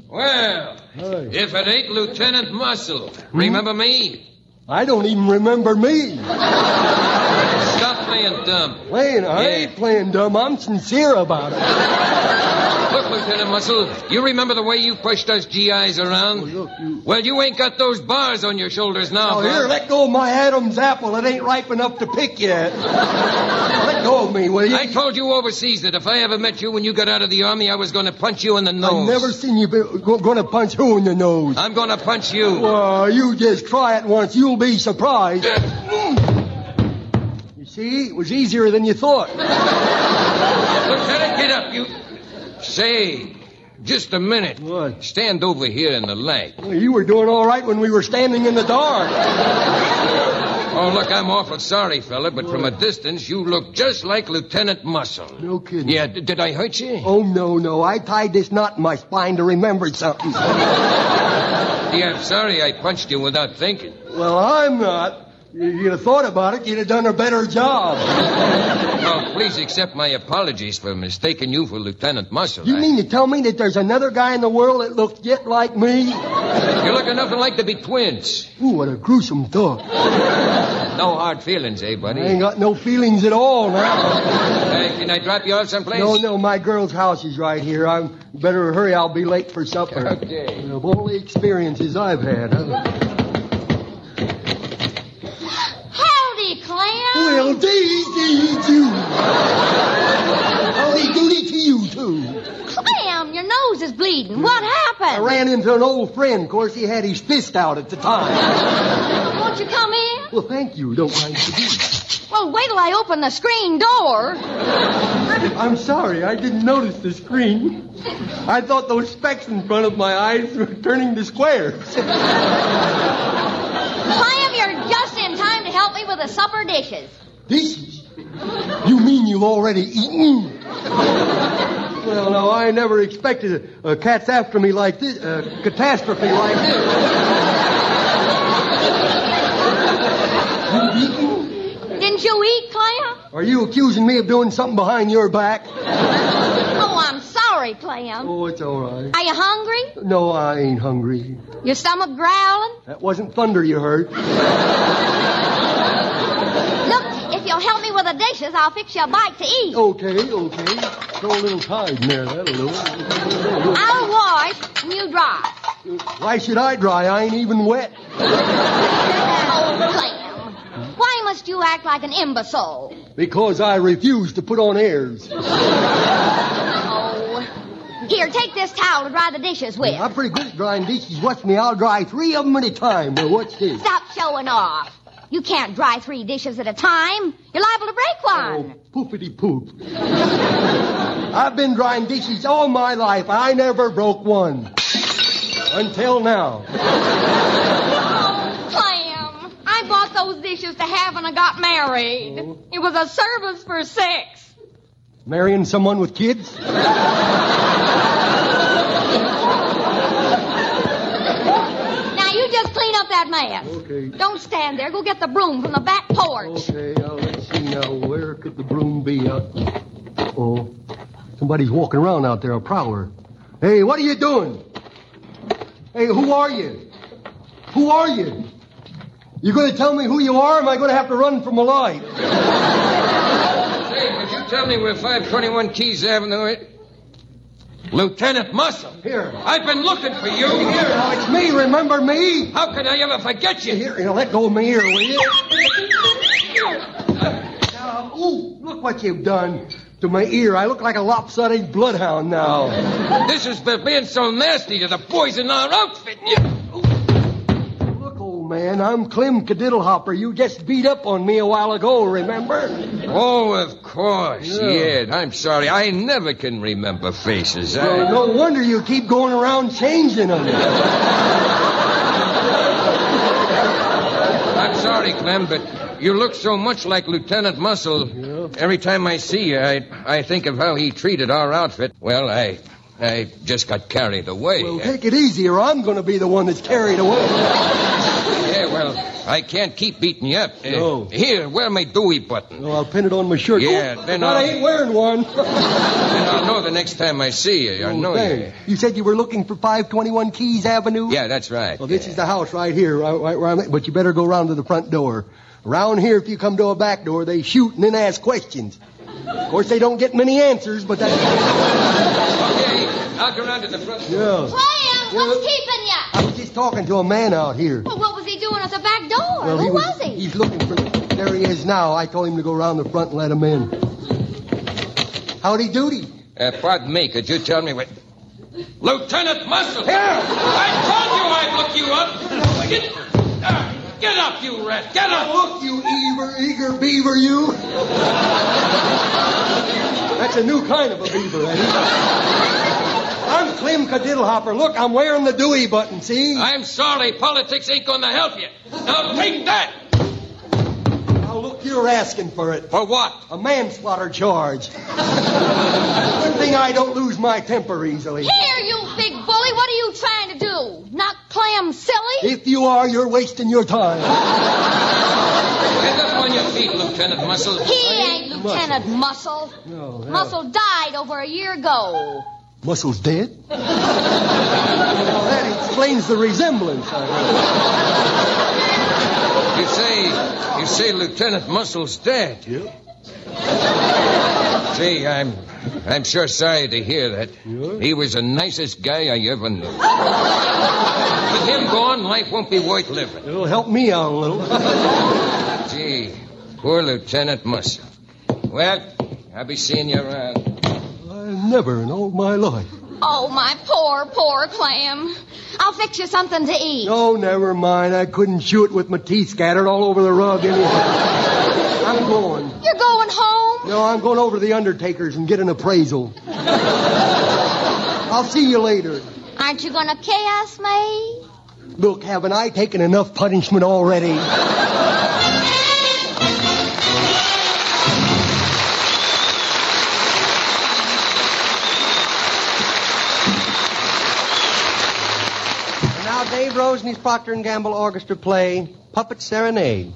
Well, if it ain't Lieutenant Muscle, remember me? I don't even remember me. Stop playing dumb. Playing, I ain't playing dumb. I'm sincere about it. Look, Lieutenant Muscle, you remember the way you pushed us GIs around? Oh, well, you ain't got those bars on your shoulders now. Now, here, let go of my Adam's apple. It ain't ripe enough to pick yet. let go of me, will you? I told you overseas that if I ever met you when you got out of the army, I was going to punch you in the nose. I've never seen you be, go, gonna punch who in the nose. I'm going to punch you. Well, you just try it once. You'll be surprised. you see, it was easier than you thought. Lieutenant, get up. You Say, just a minute. What? Stand over here in the light. Well, you were doing all right when we were standing in the dark. Oh, look, I'm awful sorry, fella, but from a distance, you look just like Lieutenant Muscle. No kidding. Yeah, d- did I hurt you? Oh, no, no. I tied this knot in my spine to remember something. Yeah, I'm sorry I punched you without thinking. Well, I'm not. If you'd have thought about it, you'd have done a better job. Oh, please accept my apologies for mistaking you for Lieutenant Muscle. You I- mean to tell me that there's another guy in the world that looks just like me? You look enough alike to be twins. Ooh, what a gruesome thought. No hard feelings, eh, buddy? I ain't got no feelings at all now. Uh, can I drop you off someplace? No, no, my girl's house is right here. I better hurry. I'll be late for supper. Okay. Of all the experiences I've had. Huh? Howdy, Well, dee dee do. Oh, Howdy doody to you too. Clam, your nose is bleeding. What happened? I ran into an old friend. Of course, he had his fist out at the time. Won't you come in? Well, thank you. Don't mind do. Well, wait till I open the screen door. I'm sorry. I didn't notice the screen. I thought those specks in front of my eyes were turning to squares. Clam, you're just in time to help me with the supper dishes. Dishes? You mean you've already eaten? Well, no, I never expected a, a cat's after me like this, a catastrophe like this. You eaten? Didn't you eat, Clam? Are you accusing me of doing something behind your back? Oh, I'm sorry, Clam. Oh, it's all right. Are you hungry? No, I ain't hungry. Your stomach growling? That wasn't thunder you heard. Look, if you'll help me with the dishes, I'll fix you a bite to eat. Okay, okay. Throw a little tide in there, that'll do it. I'll wash and you dry. Why should I dry? I ain't even wet. Oh. Why must you act like an imbecile? Because I refuse to put on airs. Oh. Here, take this towel to dry the dishes with. I'm pretty good at drying dishes. Watch me, I'll dry three of them at a time. Now, what's this? Stop showing off. You can't dry three dishes at a time. You're liable to break one. Oh, poofity poop. I've been drying dishes all my life. I never broke one. Until now. Oh, Clam, I bought those dishes to have when I got married. Oh. It was a service for six. Marrying someone with kids? Now you just clean up that mess. Okay. Don't stand there. Go get the broom from the back porch. Okay, now let's see now. Where could the broom be? Uh, oh, somebody's walking around out there, a prowler. Hey, what are you doing? Hey, who are you? Who are you? You going to tell me who you are? Or am I going to have to run from a light? Say, would you tell me where 521 Keys Avenue is? Lieutenant Muscle. Here. I've been looking for you. Here, now it's me. Remember me? How can I ever forget you? Here, here, let go of my ear, will you? Now, ooh, look what you've done to my ear. I look like a lopsided bloodhound now. This is for being so nasty to the boys in our outfit. Look, old man, I'm Clem Kadiddlehopper. You just beat up on me a while ago, remember? Oh, of course. Yeah. Yeah. I'm sorry. I never can remember faces. I... Well, no wonder you keep going around changing them. I'm sorry, Clem, but you look so much like Lieutenant Muscle. Every time I see you, I, I think of how he treated our outfit. Well, I I just got carried away. Well, take it easy, or I'm going to be the one that's carried away. Yeah, well, I can't keep beating you up. Uh, No. Here, wear my Dewey button. Well, I'll pin it on my shirt. Yeah, Oh, then but I I'll- ain't wearing one. Then I'll know the next time I see you. I Oh, know you. thanks. You said you were looking for 521 Keys Avenue? Yeah, that's right. Well, this is the house right here, right, right where I'm at. But you better go around to the front door. Around here, if you come to a back door, they shoot and then ask questions. Of course, they don't get many answers, but that's... Okay, I'll go round to the front. Yeah. Clam, what's keeping you? I was just talking to a man out here. Well, what was he doing at the back door? Well, Who he was, he? He's looking for... There he is now. I told him to go around the front and let him in. Howdy doody. Uh, pardon me, could you tell me what... Lieutenant Muscle! Here! I told you I'd look you up! Get, uh, get up, you rat! Get up! Look, you eager, eager beaver, you. That's That's a new kind of a beaver, Eddie. I'm Clem Kadiddlehopper. Look, I'm wearing the Dewey button, see? I'm sorry, politics ain't gonna help you. Now take that! Now, look, you're asking for it. For what? A manslaughter charge. Good thing I don't lose my temper easily. Here, you big bully. What are you trying to do? Knock Clem silly? If you are, you're wasting your time. Get up on your feet, Lieutenant Muscle. He ain't Lieutenant Muscle. No, no. Muscle died over a year ago. Muscle's dead? well, that explains the resemblance. You say, you say Lieutenant Muscle's dead. Yeah. Gee, I'm, I'm sure sorry to hear that. He was the nicest guy I ever knew. With him gone, life won't be worth living. It'll help me out a little. Gee, poor Lieutenant Muscle. Well, I'll be seeing you around. Never in all my life. Oh, my poor, poor clam. I'll fix you something to eat. Oh, never mind. I couldn't chew it with my teeth scattered all over the rug anyhow. I'm going. You're going home? No, I'm going over to the Undertaker's and get an appraisal. I'll see you later. Aren't you going to chaos me? Look, haven't I taken enough punishment already? And now Rose and his Procter & Gamble Orchestra play Puppet Serenade.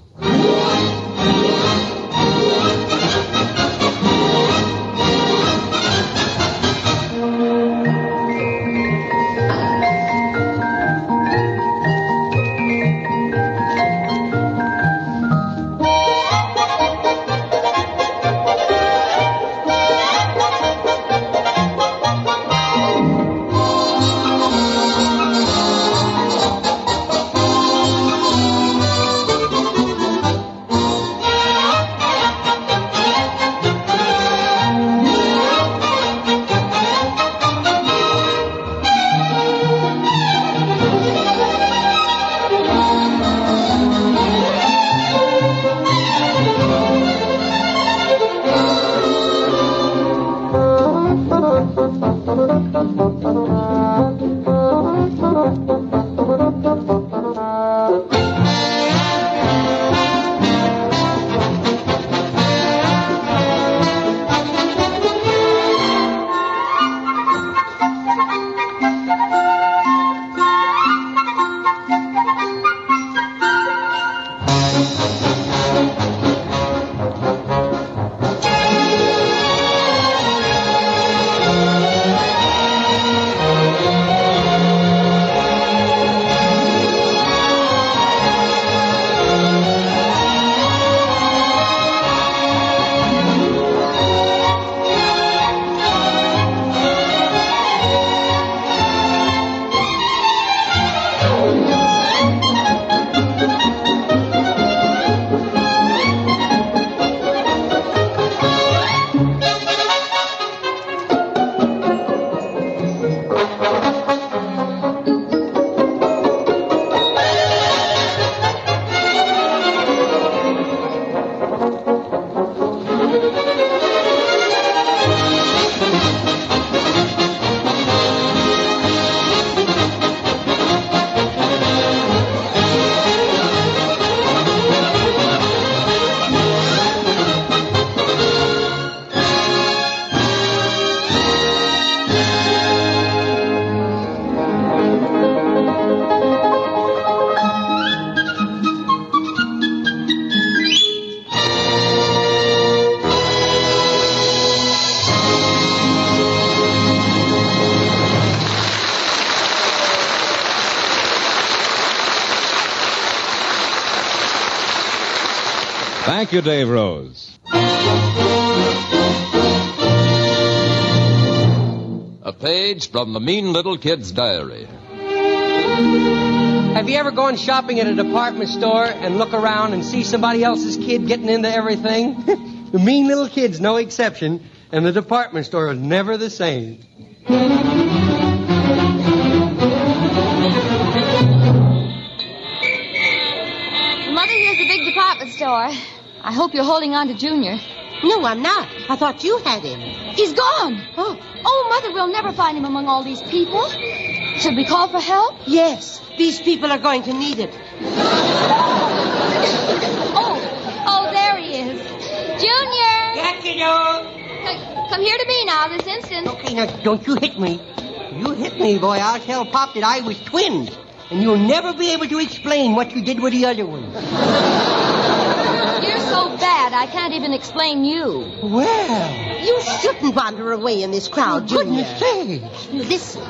Thank you, Dave Rose. A page from the Mean Little Kid's Diary. Have you ever gone shopping at a department store and look around and see somebody else's kid getting into everything? the mean little kid's no exception, and the department store is never the same. Mother, here's the big department store. I hope you're holding on to Junior. No, I'm not. I thought you had him. He's gone. Oh. oh, Mother, we'll never find him among all these people. Should we call for help? Yes. These people are going to need it. oh, oh, there he is. Junior! Jack, kiddo! Come here to me now, this instant. Okay, now, don't you hit me. You hit me, boy. I'll tell Pop that I was twins. And you'll never be able to explain what you did with the other one. I can't even explain you. Well, you shouldn't wander away in this crowd, oh, goodness sakes. Listen,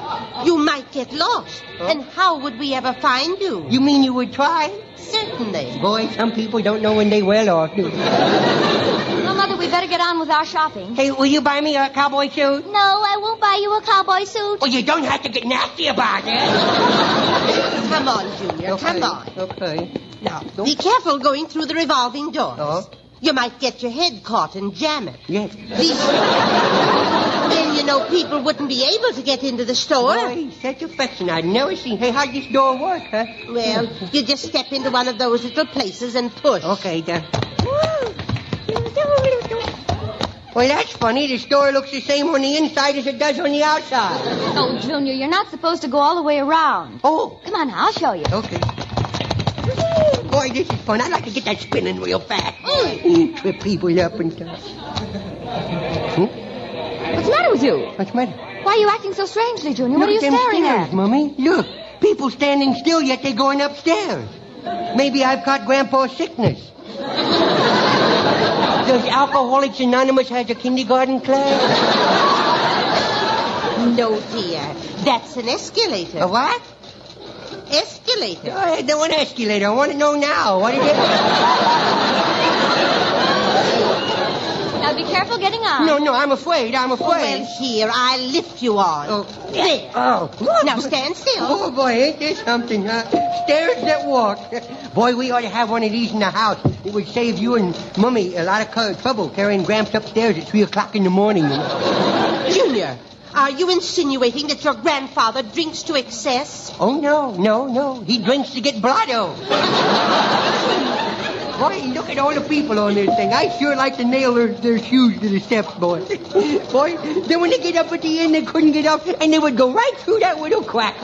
you might get lost. Huh? And how would we ever find you? You mean you would try? Certainly. Boy, some people don't know when they well off, do Well, Mother, we better get on with our shopping. Hey, will you buy me a cowboy suit? No, I won't buy you a cowboy suit. Well, you don't have to get nasty about it. come on, Junior, okay. come on. Okay. Now, be careful going through the revolving doors. Uh-huh. You might get your head caught and jam it. Yes. These... then, you know, people wouldn't be able to get into the store. Boy, such affection. I'd never seen. Hey, how'd this door work, huh? Well, you just step into one of those little places and push. Okay, then. Well, that's funny. The store looks the same on the inside as it does on the outside. Oh, Junior, you're not supposed to go all the way around. Oh. Come on, I'll show you. Okay. Boy, this is fun. I'd like to get that spinning real fast. Mm. Trip people up and stuff. Hmm? What's the matter with you? What's the matter? Why are you acting so strangely, Junior? Look what are you staring stairs, at? Mummy. Look. People standing still, yet they're going upstairs. Maybe I've caught Grandpa's sickness. Does Alcoholics Anonymous have a kindergarten class? No, dear. That's an escalator. A what? Escalator. I don't want an escalator. I want to know now. What is it? Now be careful getting on. No, no, I'm afraid. I'm oh, afraid. Oh, well, here, I'll lift you on. Oh, there. Oh. Now stand still. Oh, boy, ain't this something, huh? Stairs that walk. Boy, we ought to have one of these in the house. It would save you and Mummy a lot of trouble carrying Gramps upstairs at 3 o'clock in the morning. Junior, are you insinuating that your grandfather drinks to excess? Oh, no, no, no. He drinks to get blotto. Boy, look at all the people on this thing. I sure like to nail their, their shoes to the steps, boy. boy, then when they get up at the end, they couldn't get up, and they would go right through that little crack.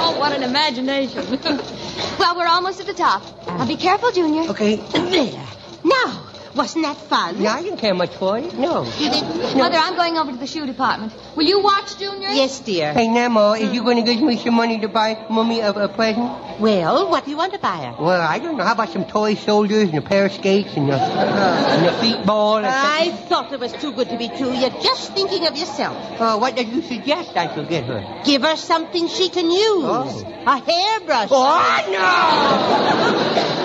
oh, what an imagination. well, we're almost at the top. Now be careful, Junior. Okay. There. Now, wasn't that fun? Yeah, I didn't care much for it. No. No. Mother, I'm going over to the shoe department. Will you watch, Junior? Yes, dear. Hey, Nemo, is you going to give me some money to buy Mummy a, a present? Well, what do you want to buy her? Well, I don't know. How about some toy soldiers and a pair of skates and a, uh, and a feet ball? I thought it was too good to be true. You're just thinking of yourself. Uh, what did you suggest I should get her? Give her something she can use. Oh. A hairbrush. Oh, no!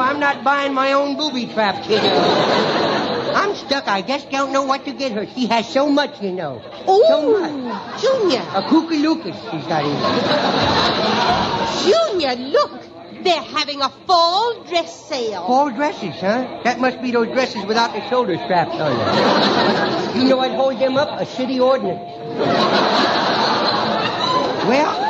I'm not buying my own booby trap, kid. I'm stuck. I just don't know what to get her. She has so much, you know. Oh, so much. Junior. A kooky Lucas she's got in Junior, look. They're having a fall dress sale. Fall dresses, huh? That must be those dresses without the shoulder straps on them. you know what holds them up? A city ordinance. well,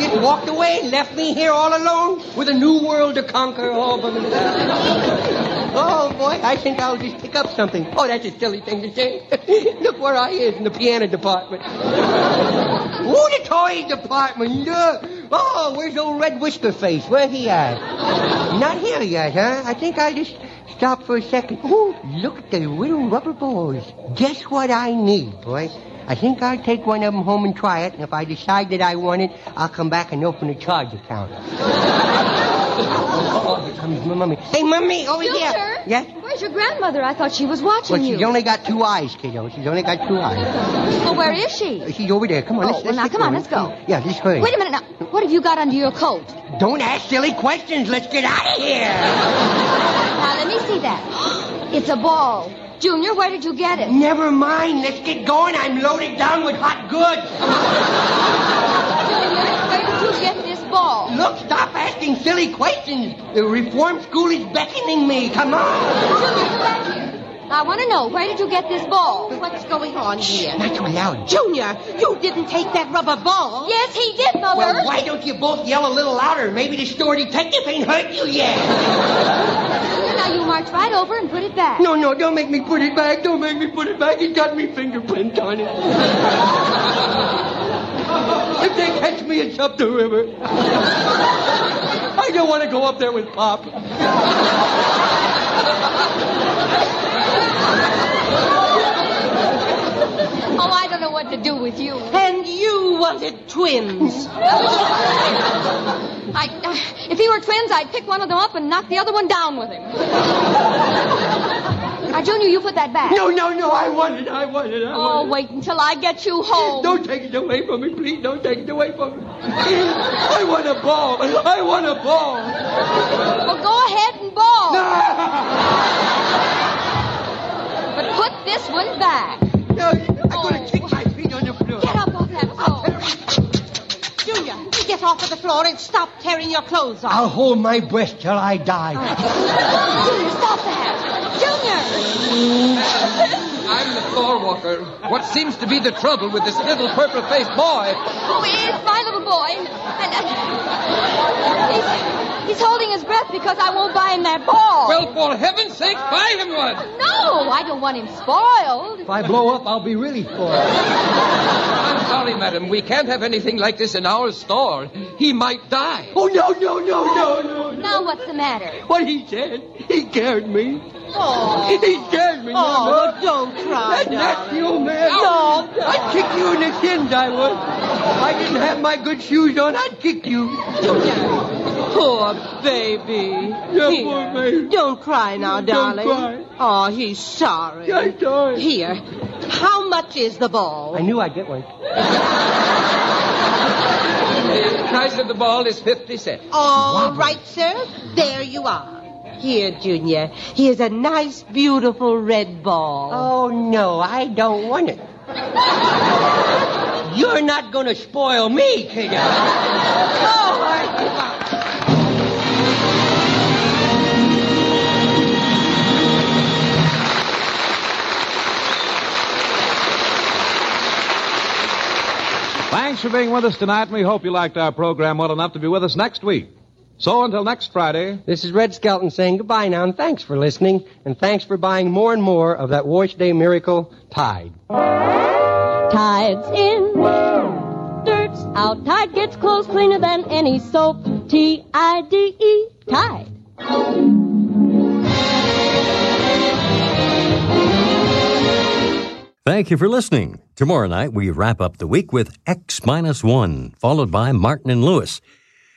he walked away left me here all alone with a new world to conquer oh, all by myself. Oh, boy, I think I'll just pick up something. Oh, that's a silly thing to say. Look where I is in the piano department. Ooh, the toy department. Look. Oh, where's old Red Whisker Face? Where he at? Not here yet, huh? I think I'll just stop for a second. Ooh, look at the little rubber balls. Guess what I need, boy. I think I'll take one of them home and try it, and if I decide that I want it, I'll come back and open a charge account. Oh, here comes my mummy. Hey, mummy, over Filter? here. Yes? Where's your grandmother? I thought she was watching Well, you. she's only got two eyes, kiddo. She's only got two eyes. Well, where is she? Uh, she's over there. Come on, Oh, let's, well, let's now, come on, let's go. Yeah, just hurry. Wait a minute now. What have you got under your coat? Don't ask silly questions. Let's get out of here. Now, let me see that. It's a ball. Junior, where did you get it? Never mind. Let's get going. I'm loaded down with hot goods. Junior, where did you get this ball? Look, stop asking silly questions. The reform school is beckoning me. Come on. Junior, come back here. I want to know, where did you get this ball? What's going on here? Not too loud. Junior, you didn't take that rubber ball. Yes, he did, Mother. Well, why don't you both yell a little louder? Maybe the store detective ain't hurt you yet. now you march right over and put it back. No, no, don't make me put it back. Don't make me put it back. It's got me fingerprint on it. if they catch me, it's up the river. I don't want to go up there with Pop. Oh, I don't know what to do with you. And you wanted twins. I, uh, if he were twins, I'd pick one of them up and knock the other one down with him. now, Junior, you put that back. No, no, no, I want it. I want it. I Oh, want wait until I get you home. it. Don't take it away from me, please. Don't take it away from me. I want a ball. I want a ball. Well, go ahead and ball. but put this one back. No, I'm going to kick my feet on the floor. Get up off that floor. Junior, get off of the floor and stop tearing your clothes off. I'll hold my breath till I die. Junior, stop that. Junior! I'm the floor walker. What seems to be the trouble with this little purple-faced boy? Oh, it's my little boy. And, uh, he's, he's holding his breath because I won't buy him that ball. Well, for heaven's sake, buy him one. No, I don't want him spoiled. If I blow up, I'll be really spoiled. I'm sorry, madam. We can't have anything like this in our store. He might die. Oh, no, no, no, no, no. Now what's the matter? What he said, he scared me. Oh. He scared me. Oh, Mama. don't cry, That nasty old man. No, I'd kick you in the shins, I would. If I didn't have my good shoes on, I'd kick you. Poor baby. Yeah, Here, poor baby. Don't cry now, Don't darling. cry. Oh, he's sorry. I'm sorry. Here. How much is the ball? I knew I'd get one. The price of the ball is 50 cents. All right, sir. There you are. Here, Junior. Here's a nice, beautiful red ball. Oh, no, I don't want it. You're not going to spoil me, kiddo. Oh, I... Thanks for being with us tonight, and we hope you liked our program well enough to be with us next week. So until next Friday, This is Red Skelton saying goodbye now, and thanks for listening, and thanks for buying more and more of that Wash Day Miracle Tide. Tide's in, dirt's out. Tide gets clothes cleaner than any soap. T I D E, Tide. Thank you for listening. Tomorrow night, we wrap up the week with X Minus One, followed by Martin and Lewis.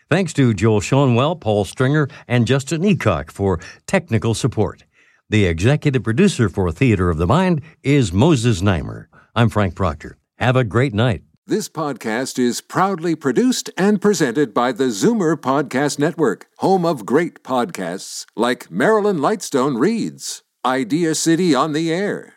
Thanks to Joel Schoenwell, Paul Stringer, and Justin Eacock for technical support. The executive producer for Theater of the Mind is Moses Znaimer. I'm Frank Proctor. Have a great night. This podcast is proudly produced and presented by the Zoomer Podcast Network, home of great podcasts like Marilyn Lightstone Reads, Idea City on the Air,